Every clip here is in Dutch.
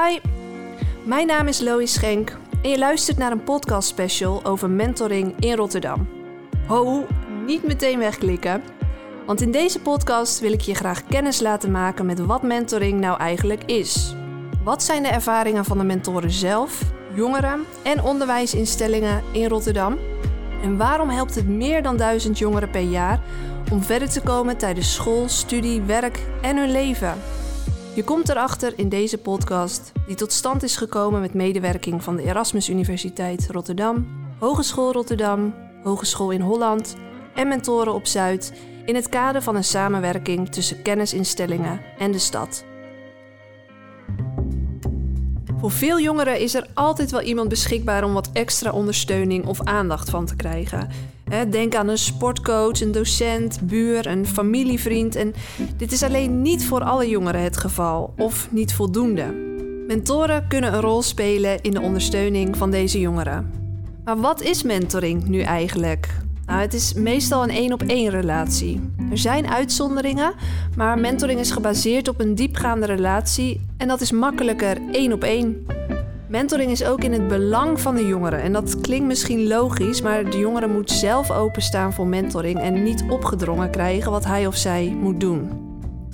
Hi, mijn naam is Lois Schenk en je luistert naar een podcast special over mentoring in Rotterdam. Ho, niet meteen wegklikken, want in deze podcast wil ik je graag kennis laten maken met wat mentoring nou eigenlijk is. Wat zijn de ervaringen van de mentoren zelf, jongeren en onderwijsinstellingen in Rotterdam? En waarom helpt het meer dan duizend jongeren per jaar om verder te komen tijdens school, studie, werk en hun leven? Je komt erachter in deze podcast, die tot stand is gekomen met medewerking van de Erasmus Universiteit Rotterdam, Hogeschool Rotterdam, Hogeschool in Holland en Mentoren op Zuid in het kader van een samenwerking tussen kennisinstellingen en de stad. Voor veel jongeren is er altijd wel iemand beschikbaar om wat extra ondersteuning of aandacht van te krijgen. Denk aan een sportcoach, een docent, buur, een familievriend. En dit is alleen niet voor alle jongeren het geval, of niet voldoende. Mentoren kunnen een rol spelen in de ondersteuning van deze jongeren. Maar wat is mentoring nu eigenlijk? Nou, het is meestal een één op één relatie. Er zijn uitzonderingen, maar mentoring is gebaseerd op een diepgaande relatie en dat is makkelijker één op één. Mentoring is ook in het belang van de jongeren. En dat klinkt misschien logisch, maar de jongere moet zelf openstaan voor mentoring en niet opgedrongen krijgen wat hij of zij moet doen.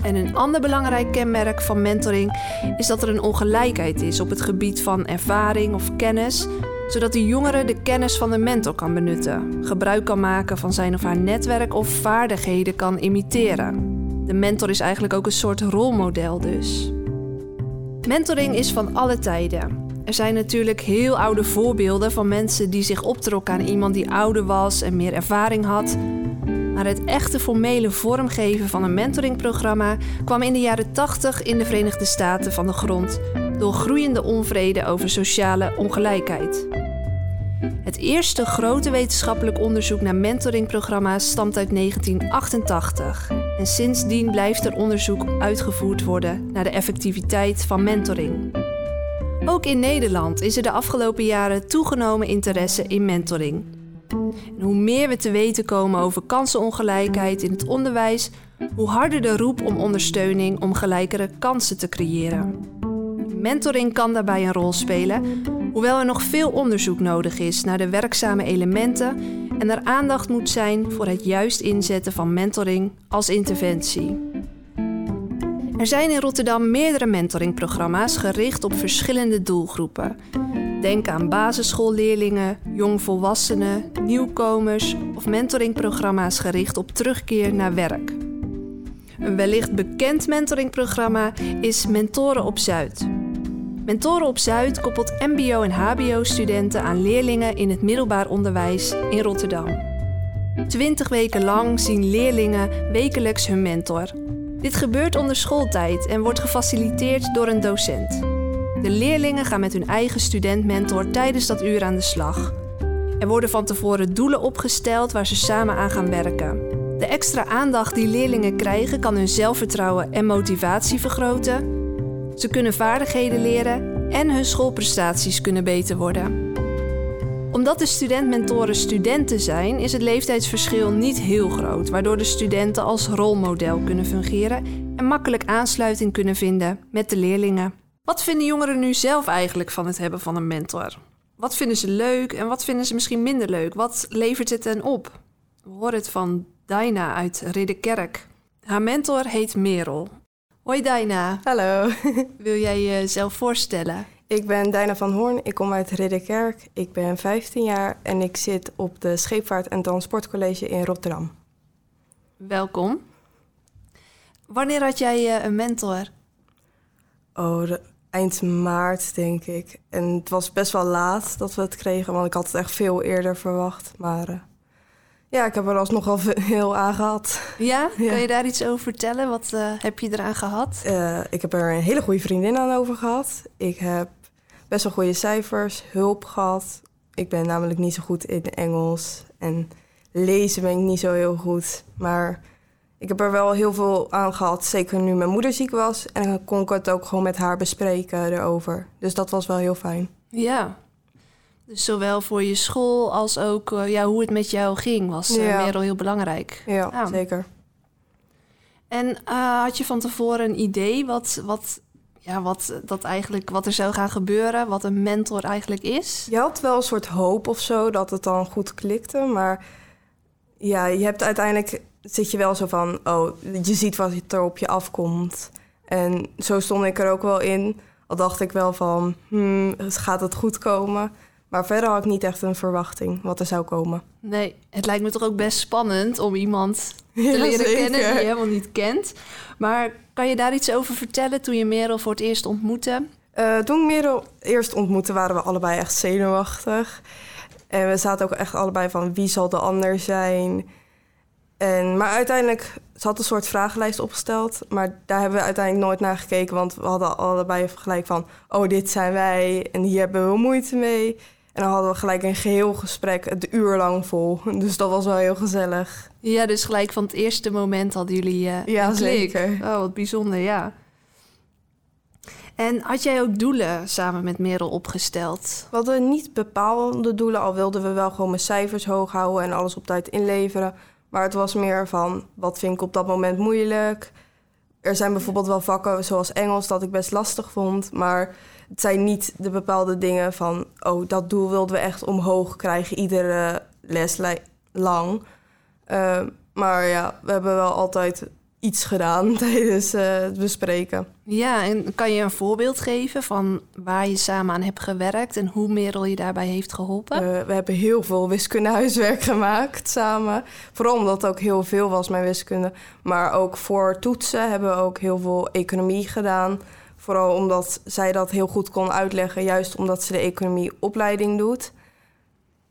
En een ander belangrijk kenmerk van mentoring is dat er een ongelijkheid is op het gebied van ervaring of kennis, zodat de jongere de kennis van de mentor kan benutten, gebruik kan maken van zijn of haar netwerk of vaardigheden kan imiteren. De mentor is eigenlijk ook een soort rolmodel dus. Mentoring is van alle tijden. Er zijn natuurlijk heel oude voorbeelden van mensen die zich optrokken aan iemand die ouder was en meer ervaring had. Maar het echte formele vormgeven van een mentoringprogramma kwam in de jaren 80 in de Verenigde Staten van de grond door groeiende onvrede over sociale ongelijkheid. Het eerste grote wetenschappelijk onderzoek naar mentoringprogramma's stamt uit 1988 en sindsdien blijft er onderzoek uitgevoerd worden naar de effectiviteit van mentoring. Ook in Nederland is er de afgelopen jaren toegenomen interesse in mentoring. En hoe meer we te weten komen over kansenongelijkheid in het onderwijs, hoe harder de roep om ondersteuning om gelijkere kansen te creëren. Mentoring kan daarbij een rol spelen, hoewel er nog veel onderzoek nodig is naar de werkzame elementen en er aandacht moet zijn voor het juist inzetten van mentoring als interventie. Er zijn in Rotterdam meerdere mentoringprogramma's gericht op verschillende doelgroepen. Denk aan basisschoolleerlingen, jongvolwassenen, nieuwkomers of mentoringprogramma's gericht op terugkeer naar werk. Een wellicht bekend mentoringprogramma is Mentoren op Zuid. Mentoren op Zuid koppelt MBO- en HBO-studenten aan leerlingen in het middelbaar onderwijs in Rotterdam. Twintig weken lang zien leerlingen wekelijks hun mentor, dit gebeurt onder schooltijd en wordt gefaciliteerd door een docent. De leerlingen gaan met hun eigen student-mentor tijdens dat uur aan de slag. Er worden van tevoren doelen opgesteld waar ze samen aan gaan werken. De extra aandacht die leerlingen krijgen kan hun zelfvertrouwen en motivatie vergroten. Ze kunnen vaardigheden leren en hun schoolprestaties kunnen beter worden omdat de studentmentoren studenten zijn, is het leeftijdsverschil niet heel groot, waardoor de studenten als rolmodel kunnen fungeren en makkelijk aansluiting kunnen vinden met de leerlingen. Wat vinden jongeren nu zelf eigenlijk van het hebben van een mentor? Wat vinden ze leuk en wat vinden ze misschien minder leuk? Wat levert het hen op? We horen het van Daina uit Ridderkerk. Haar mentor heet Merel. Hoi Daina. Hallo. Wil jij jezelf voorstellen? Ik ben Dijna van Hoorn, ik kom uit Ridderkerk. Ik ben 15 jaar en ik zit op de Scheepvaart- en Transportcollege in Rotterdam. Welkom. Wanneer had jij uh, een mentor? Oh, eind maart denk ik. En het was best wel laat dat we het kregen, want ik had het echt veel eerder verwacht. Maar uh, ja, ik heb er alsnog al heel aan gehad. Ja? ja? Kan je daar iets over vertellen? Wat uh, heb je eraan gehad? ik heb er een hele goede vriendin aan over gehad. Ik heb best wel goede cijfers, hulp gehad. Ik ben namelijk niet zo goed in Engels en lezen ben ik niet zo heel goed. Maar ik heb er wel heel veel aan gehad, zeker nu mijn moeder ziek was. En dan kon ik het ook gewoon met haar bespreken erover. Dus dat was wel heel fijn. Ja, dus zowel voor je school als ook uh, ja, hoe het met jou ging was uh, ja. heel belangrijk. Ja, zeker. En uh, had je van tevoren een idee wat, wat ja, wat, dat eigenlijk, wat er zou gaan gebeuren, wat een mentor eigenlijk is? Je had wel een soort hoop of zo dat het dan goed klikte, maar ja, je hebt uiteindelijk zit je wel zo van, oh, je ziet wat er op je afkomt. En zo stond ik er ook wel in. Al dacht ik wel van, hmm, gaat het goed komen? Maar verder had ik niet echt een verwachting wat er zou komen. Nee, het lijkt me toch ook best spannend om iemand te Ja, leren zeker. kennen die je helemaal niet kent. Maar kan je daar iets over vertellen toen je Merel voor het eerst ontmoette? Eh, toen ik Merel eerst ontmoette, waren we allebei echt zenuwachtig. En we zaten ook echt allebei van wie zal de ander zijn. En, maar uiteindelijk, ze had een soort vragenlijst opgesteld. Maar daar hebben we uiteindelijk nooit naar gekeken. Want we hadden allebei gelijk van, oh dit zijn wij. En hier hebben we moeite mee. En dan hadden we gelijk een geheel gesprek, het uur lang vol. Dus dat was wel heel gezellig. Ja, dus gelijk van het eerste moment hadden jullie eh Ja, zeker. Oh, wat bijzonder, ja. En had jij ook doelen samen met Merel opgesteld? We hadden niet bepaalde doelen, al wilden we wel gewoon mijn cijfers hoog houden en alles op tijd inleveren. Maar het was meer van, wat vind ik op dat moment moeilijk? Er zijn bijvoorbeeld wel vakken zoals Engels dat ik best lastig vond. Maar het zijn niet de bepaalde dingen van, oh, dat doel wilden we echt omhoog krijgen iedere les lang. Eh, maar ja, we hebben wel altijd iets gedaan tijdens eh, het bespreken. Ja, en kan je een voorbeeld geven van waar je samen aan hebt gewerkt en hoe Merel je daarbij heeft geholpen? Eh, we hebben heel veel wiskundehuiswerk gemaakt samen. Vooral omdat het ook heel veel was, mijn wiskunde. Maar ook voor toetsen hebben we ook heel veel economie gedaan. Vooral omdat zij dat heel goed kon uitleggen, juist omdat ze de economieopleiding doet.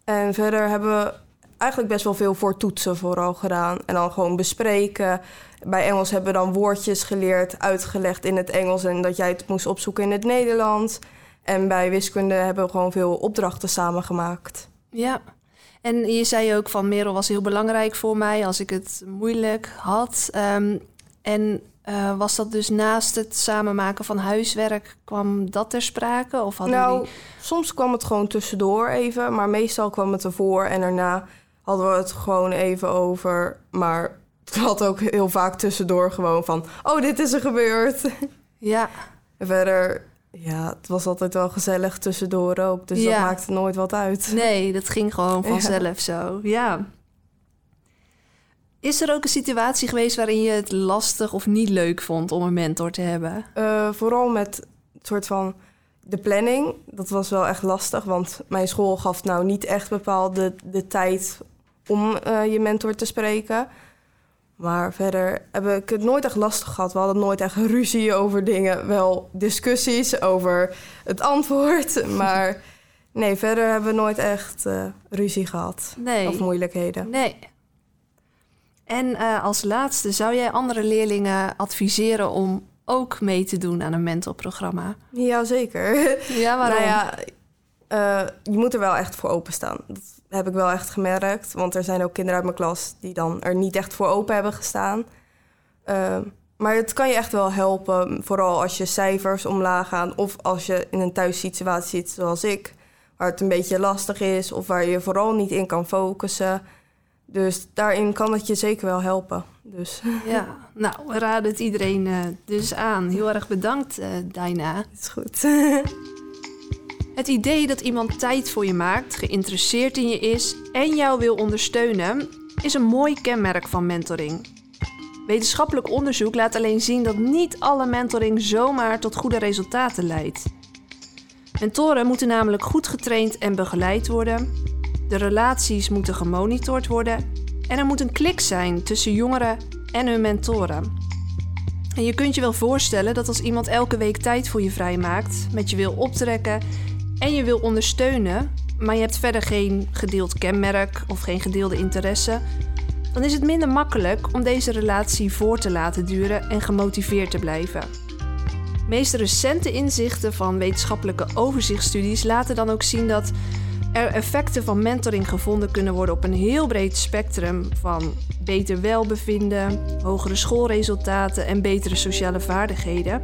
En verder hebben we eigenlijk best wel veel voor toetsen vooral gedaan. En dan gewoon bespreken. Bij Engels hebben we dan woordjes geleerd, uitgelegd in het Engels... en dat jij het moest opzoeken in het Nederlands. En bij wiskunde hebben we gewoon veel opdrachten samen gemaakt. Ja. En je zei ook van Merel was heel belangrijk voor mij als ik het moeilijk had. Ehm, en eh, was dat dus naast het samenmaken van huiswerk, kwam dat ter sprake? Of hadden nou, jullie... soms kwam het gewoon tussendoor even, maar meestal kwam het ervoor en daarna hadden we het gewoon even over. Maar het had ook heel vaak tussendoor gewoon van, oh, dit is er gebeurd. Ja, En verder, ja, het was altijd wel gezellig tussendoor ook, dus Ja. dat maakte nooit wat uit. nee, dat ging gewoon Ja. vanzelf zo. Ja. Is er ook een situatie geweest waarin je het lastig of niet leuk vond om een mentor te hebben? Eh, vooral met het soort van de planning. Dat was wel echt lastig, want mijn school gaf nou niet echt bepaald de, de tijd om eh, je mentor te spreken. Maar verder heb ik het nooit echt lastig gehad. We hadden nooit echt ruzie over dingen. Wel discussies over het antwoord. Maar nee, verder hebben we nooit echt eh, ruzie gehad. Nee. Of moeilijkheden. Nee. En eh, als laatste, zou jij andere leerlingen adviseren om ook mee te doen aan een mentorprogramma? Jazeker. Ja, waarom? Nou ja, eh, je moet er wel echt voor openstaan. Dat heb ik wel echt gemerkt. Want er zijn ook kinderen uit mijn klas die dan er niet echt voor open hebben gestaan. Eh, maar het kan je echt wel helpen. Vooral als je cijfers omlaag gaan. Of als je in een thuissituatie zit zoals ik. Waar het een beetje lastig is. Of waar je vooral niet in kan focussen. Dus daarin kan het je zeker wel helpen. Dus Ja, nou, we raden het iedereen eh, dus aan. Heel erg bedankt, Daina. het is goed. Het idee dat iemand tijd voor je maakt, geïnteresseerd in je is en jou wil ondersteunen, is een mooi kenmerk van mentoring. Wetenschappelijk onderzoek laat alleen zien dat niet alle mentoring zomaar tot goede resultaten leidt. Mentoren moeten namelijk goed getraind en begeleid worden. De relaties moeten gemonitord worden. En er moet een klik zijn tussen jongeren en hun mentoren. En je kunt je wel voorstellen dat als iemand elke week tijd voor je vrijmaakt, met je wil optrekken en je wil ondersteunen, maar je hebt verder geen gedeeld kenmerk of geen gedeelde interesse, dan is het minder makkelijk om deze relatie voor te laten duren en gemotiveerd te blijven. De meest recente inzichten van wetenschappelijke overzichtsstudies laten dan ook zien dat er effecten van mentoring gevonden kunnen worden op een heel breed spectrum van beter welbevinden, hogere schoolresultaten en betere sociale vaardigheden.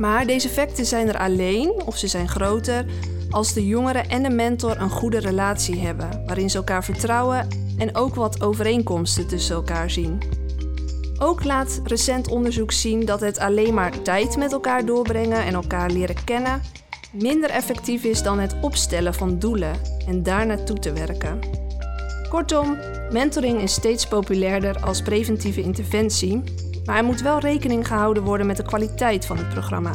Maar deze effecten zijn er alleen, of ze zijn groter, als de jongere en de mentor een goede relatie hebben, waarin ze elkaar vertrouwen en ook wat overeenkomsten tussen elkaar zien. Ook laat recent onderzoek zien dat het alleen maar tijd met elkaar doorbrengen en elkaar leren kennen minder effectief is dan het opstellen van doelen en daar naartoe te werken. Kortom, mentoring is steeds populairder als preventieve interventie, maar er moet wel rekening gehouden worden met de kwaliteit van het programma.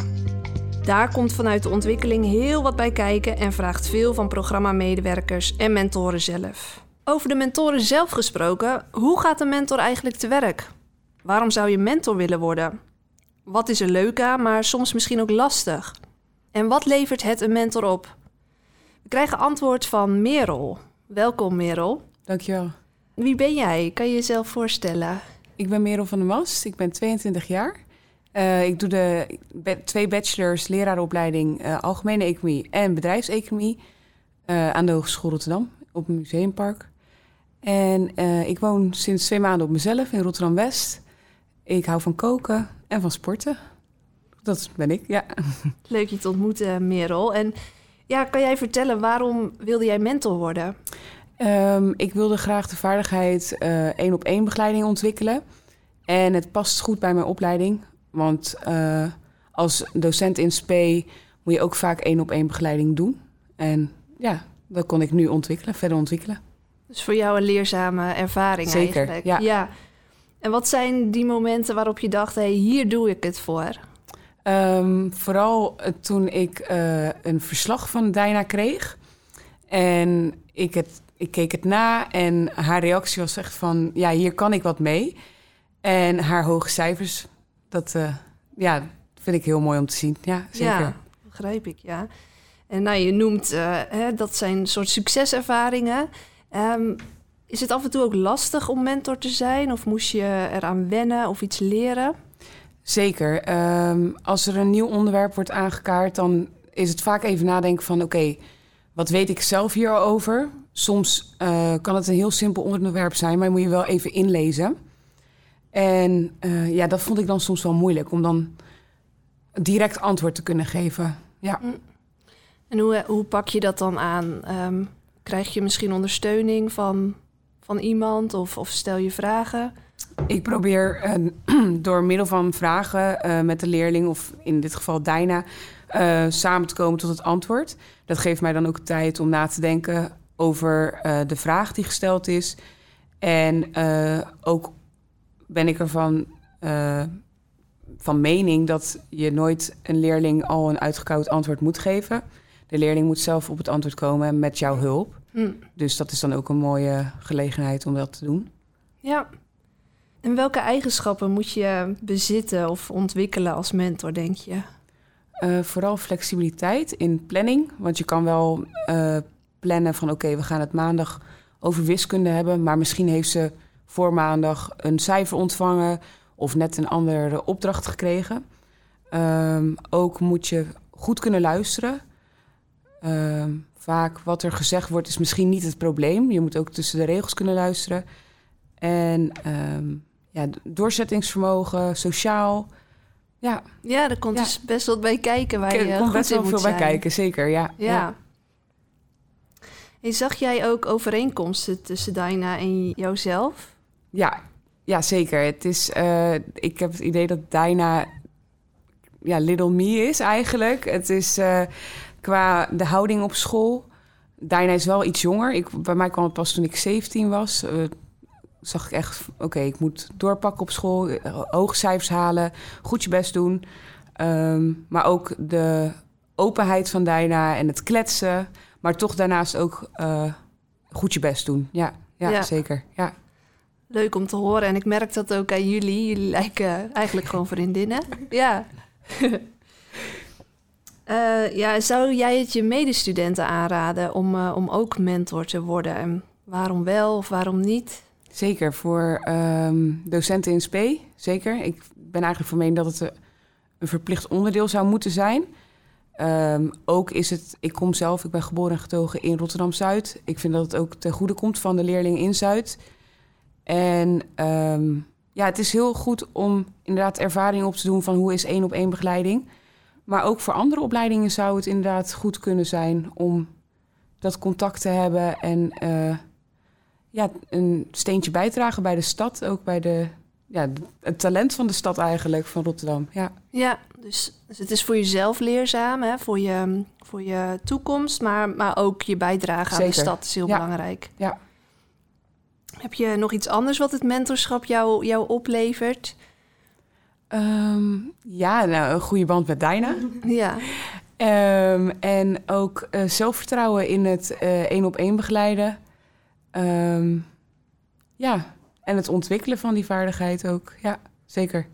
Daar komt vanuit de ontwikkeling heel wat bij kijken en vraagt veel van programmamedewerkers en mentoren zelf. Over de mentoren zelf gesproken, hoe gaat een mentor eigenlijk te werk? Waarom zou je mentor willen worden? Wat is er leuk aan, maar soms misschien ook lastig? En wat levert het een mentor op? We krijgen antwoord van Merel. Welkom Merel. Dankjewel. Wie ben jij? Kan je jezelf voorstellen? Ik ben Merel van der Mast. Ik ben 22 jaar. Uh, ik doe de twee bachelors leraaropleiding uh, Algemene Economie en Bedrijfseconomie uh, aan de Hogeschool Rotterdam op een museumpark. En ik woon sinds twee maanden op mezelf in Rotterdam-West. Ik hou van koken en van sporten. Dat ben ik, ja. Leuk je te ontmoeten, Merel. En ja, kan jij vertellen waarom wilde jij mentor worden? Um, ik wilde graag de vaardigheid één op één begeleiding ontwikkelen. En het past goed bij mijn opleiding. Want uh, als docent in SP moet je ook vaak één op één begeleiding doen. En ja, dat kon ik nu ontwikkelen, verder ontwikkelen. Dus voor jou een leerzame ervaring Zeker, eigenlijk. Ja. ja. En wat zijn die momenten waarop je dacht, hé, hey, hier doe ik het voor? Um, vooral toen ik uh, een verslag van Dijna kreeg. En ik, het, ik keek het na en haar reactie was echt van... ja, hier kan ik wat mee. En haar hoge cijfers, dat uh, ja, vind ik heel mooi om te zien. Ja, zeker. Ja, begrijp ik, ja. En nou, je noemt uh, hè, dat zijn soort succeservaringen. Um, is het af en toe ook lastig om mentor te zijn? Of moest je eraan wennen of iets leren? Zeker. Um, als er een nieuw onderwerp wordt aangekaart, dan is het vaak even nadenken van... oké, okay, wat weet ik zelf hierover? Soms uh, kan het een heel simpel onderwerp zijn, maar moet je wel even inlezen. En uh, ja, dat vond ik dan soms wel moeilijk om dan direct antwoord te kunnen geven. Ja. En hoe, hoe pak je dat dan aan? Um, krijg je misschien ondersteuning van, van iemand of, of stel je vragen? Ik probeer uh, door middel van vragen uh, met de leerling, of in dit geval Dijna, uh, samen te komen tot het antwoord. Dat geeft mij dan ook tijd om na te denken over de vraag die gesteld is. En ook ben ik ervan uh, van mening dat je nooit een leerling al een uitgekoud antwoord moet geven. De leerling moet zelf op het antwoord komen met jouw hulp. Mm. Dus dat is dan ook een mooie gelegenheid om dat te doen. Ja. En welke eigenschappen moet je bezitten of ontwikkelen als mentor, denk je? Uh, vooral flexibiliteit in planning. Want je kan wel uh, plannen van oké, okay, we gaan het maandag over wiskunde hebben. Maar misschien heeft ze voor maandag een cijfer ontvangen of net een andere opdracht gekregen. Um, ook moet je goed kunnen luisteren. Um, vaak wat er gezegd wordt is misschien niet het probleem. Je moet ook tussen de regels kunnen luisteren. En um, ja, doorzettingsvermogen, sociaal. Ja, ja er komt ja. dus best wel bij kijken waar je Er komt best wel veel bij kijken, zeker. Ja. ja. ja. Zag jij ook overeenkomsten tussen Dina en jouzelf? Ja, ja zeker. Het is, uh, ik heb het idee dat Dina ja, little me is eigenlijk. Het is uh, qua de houding op school. Dina is wel iets jonger. Ik, bij mij kwam het pas toen ik 17 was. Uh, zag ik echt, oké, ik moet doorpakken op school, hoge cijfers halen, goed je best doen. Um, maar ook de openheid van Dina en het kletsen. Maar toch daarnaast ook uh, goed je best doen. Ja, ja, ja. zeker. Ja. Leuk om te horen. En ik merk dat ook aan jullie. Jullie lijken eigenlijk gewoon vriendinnen. Ja. uh, ja, zou jij het je medestudenten aanraden om, uh, om ook mentor te worden? En waarom wel of waarom niet? Zeker, voor um, docenten in SP, zeker. Ik ben eigenlijk van mening dat het een verplicht onderdeel zou moeten zijn. Um, ook is het, ik kom zelf, ik ben geboren en getogen in Rotterdam-Zuid. Ik vind dat het ook ten goede komt van de leerlingen in Zuid. En um, ja, het is heel goed om inderdaad ervaring op te doen van hoe is één op één begeleiding. Maar ook voor andere opleidingen zou het inderdaad goed kunnen zijn om dat contact te hebben en uh, ja, een steentje bijdragen bij de stad, ook bij de ja, het talent van de stad eigenlijk, van Rotterdam. Ja, Ja, dus, dus het is voor jezelf leerzaam, hè? Voor, je, voor je toekomst, maar, maar ook je bijdrage aan de stad is heel Ja. belangrijk. Ja. Heb je nog iets anders wat het mentorschap jou, jou oplevert? Ehm, ja nou, een goede band met Dijna. Ja, Ehm, en ook eh, zelfvertrouwen in het eh, één op één begeleiden. Ehm, ja, en het ontwikkelen van die vaardigheid ook. Ja, zeker.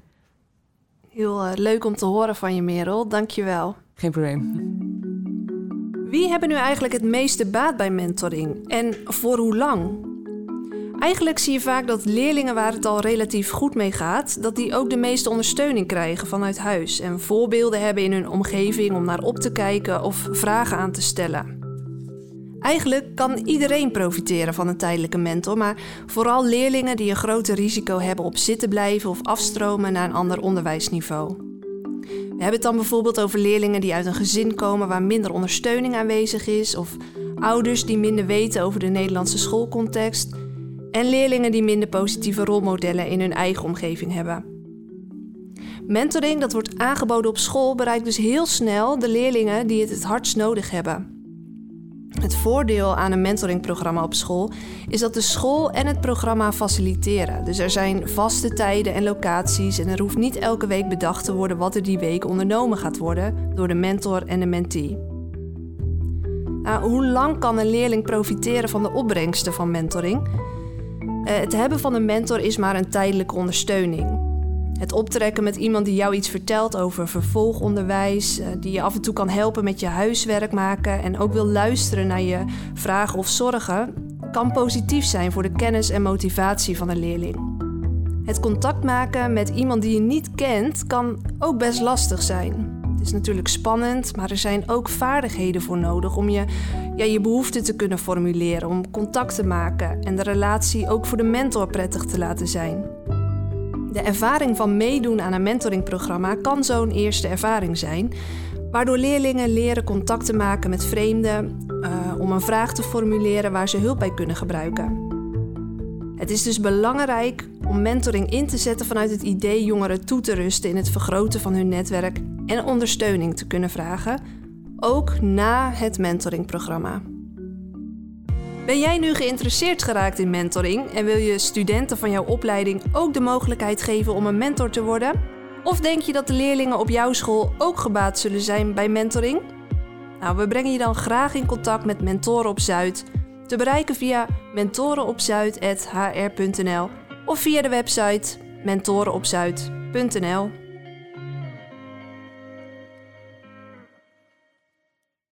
heel eh, leuk om te horen van je, Merel. Dank je wel. Geen probleem. Wie hebben nu eigenlijk het meeste baat bij mentoring en voor hoe lang? Eigenlijk zie je vaak dat leerlingen waar het al relatief goed mee gaat, dat die ook de meeste ondersteuning krijgen vanuit huis en voorbeelden hebben in hun omgeving om naar op te kijken of vragen aan te stellen. Eigenlijk kan iedereen profiteren van een tijdelijke mentor, maar vooral leerlingen die een groter risico hebben op zitten blijven of afstromen naar een ander onderwijsniveau. We hebben het dan bijvoorbeeld over leerlingen die uit een gezin komen waar minder ondersteuning aanwezig is, of ouders die minder weten over de Nederlandse schoolcontext, en leerlingen die minder positieve rolmodellen in hun eigen omgeving hebben. Mentoring dat wordt aangeboden op school bereikt dus heel snel de leerlingen die het het hardst nodig hebben. Het voordeel aan een mentoringprogramma op school is dat de school en het programma faciliteren. Dus er zijn vaste tijden en locaties en er hoeft niet elke week bedacht te worden wat er die week ondernomen gaat worden door de mentor en de mentee. Nou, hoe lang kan een leerling profiteren van de opbrengsten van mentoring? Eh, het hebben van een mentor is maar een tijdelijke ondersteuning. Het optrekken met iemand die jou iets vertelt over vervolgonderwijs, eh, die je af en toe kan helpen met je huiswerk maken en ook wil luisteren naar je vragen of zorgen, kan positief zijn voor de kennis en motivatie van een leerling. Het contact maken met iemand die je niet kent kan ook best lastig zijn. Het is natuurlijk spannend, maar er zijn ook vaardigheden voor nodig om je, ja, je behoeften te kunnen formuleren, om contact te maken en de relatie ook voor de mentor prettig te laten zijn. De ervaring van meedoen aan een mentoringprogramma kan zo'n eerste ervaring zijn, waardoor leerlingen leren contact te maken met vreemden eh, om een vraag te formuleren waar ze hulp bij kunnen gebruiken. Het is dus belangrijk om mentoring in te zetten vanuit het idee jongeren toe te rusten in het vergroten van hun netwerk en ondersteuning te kunnen vragen, ook na het mentoringprogramma. Ben jij nu geïnteresseerd geraakt in mentoring en wil je studenten van jouw opleiding ook de mogelijkheid geven om een mentor te worden? Of denk je dat de leerlingen op jouw school ook gebaat zullen zijn bij mentoring? Nou, we brengen je dan graag in contact met Mentoren op Zuid, te bereiken via mentorenopzuid.hr.nl of via de website mentorenopzuid.nl.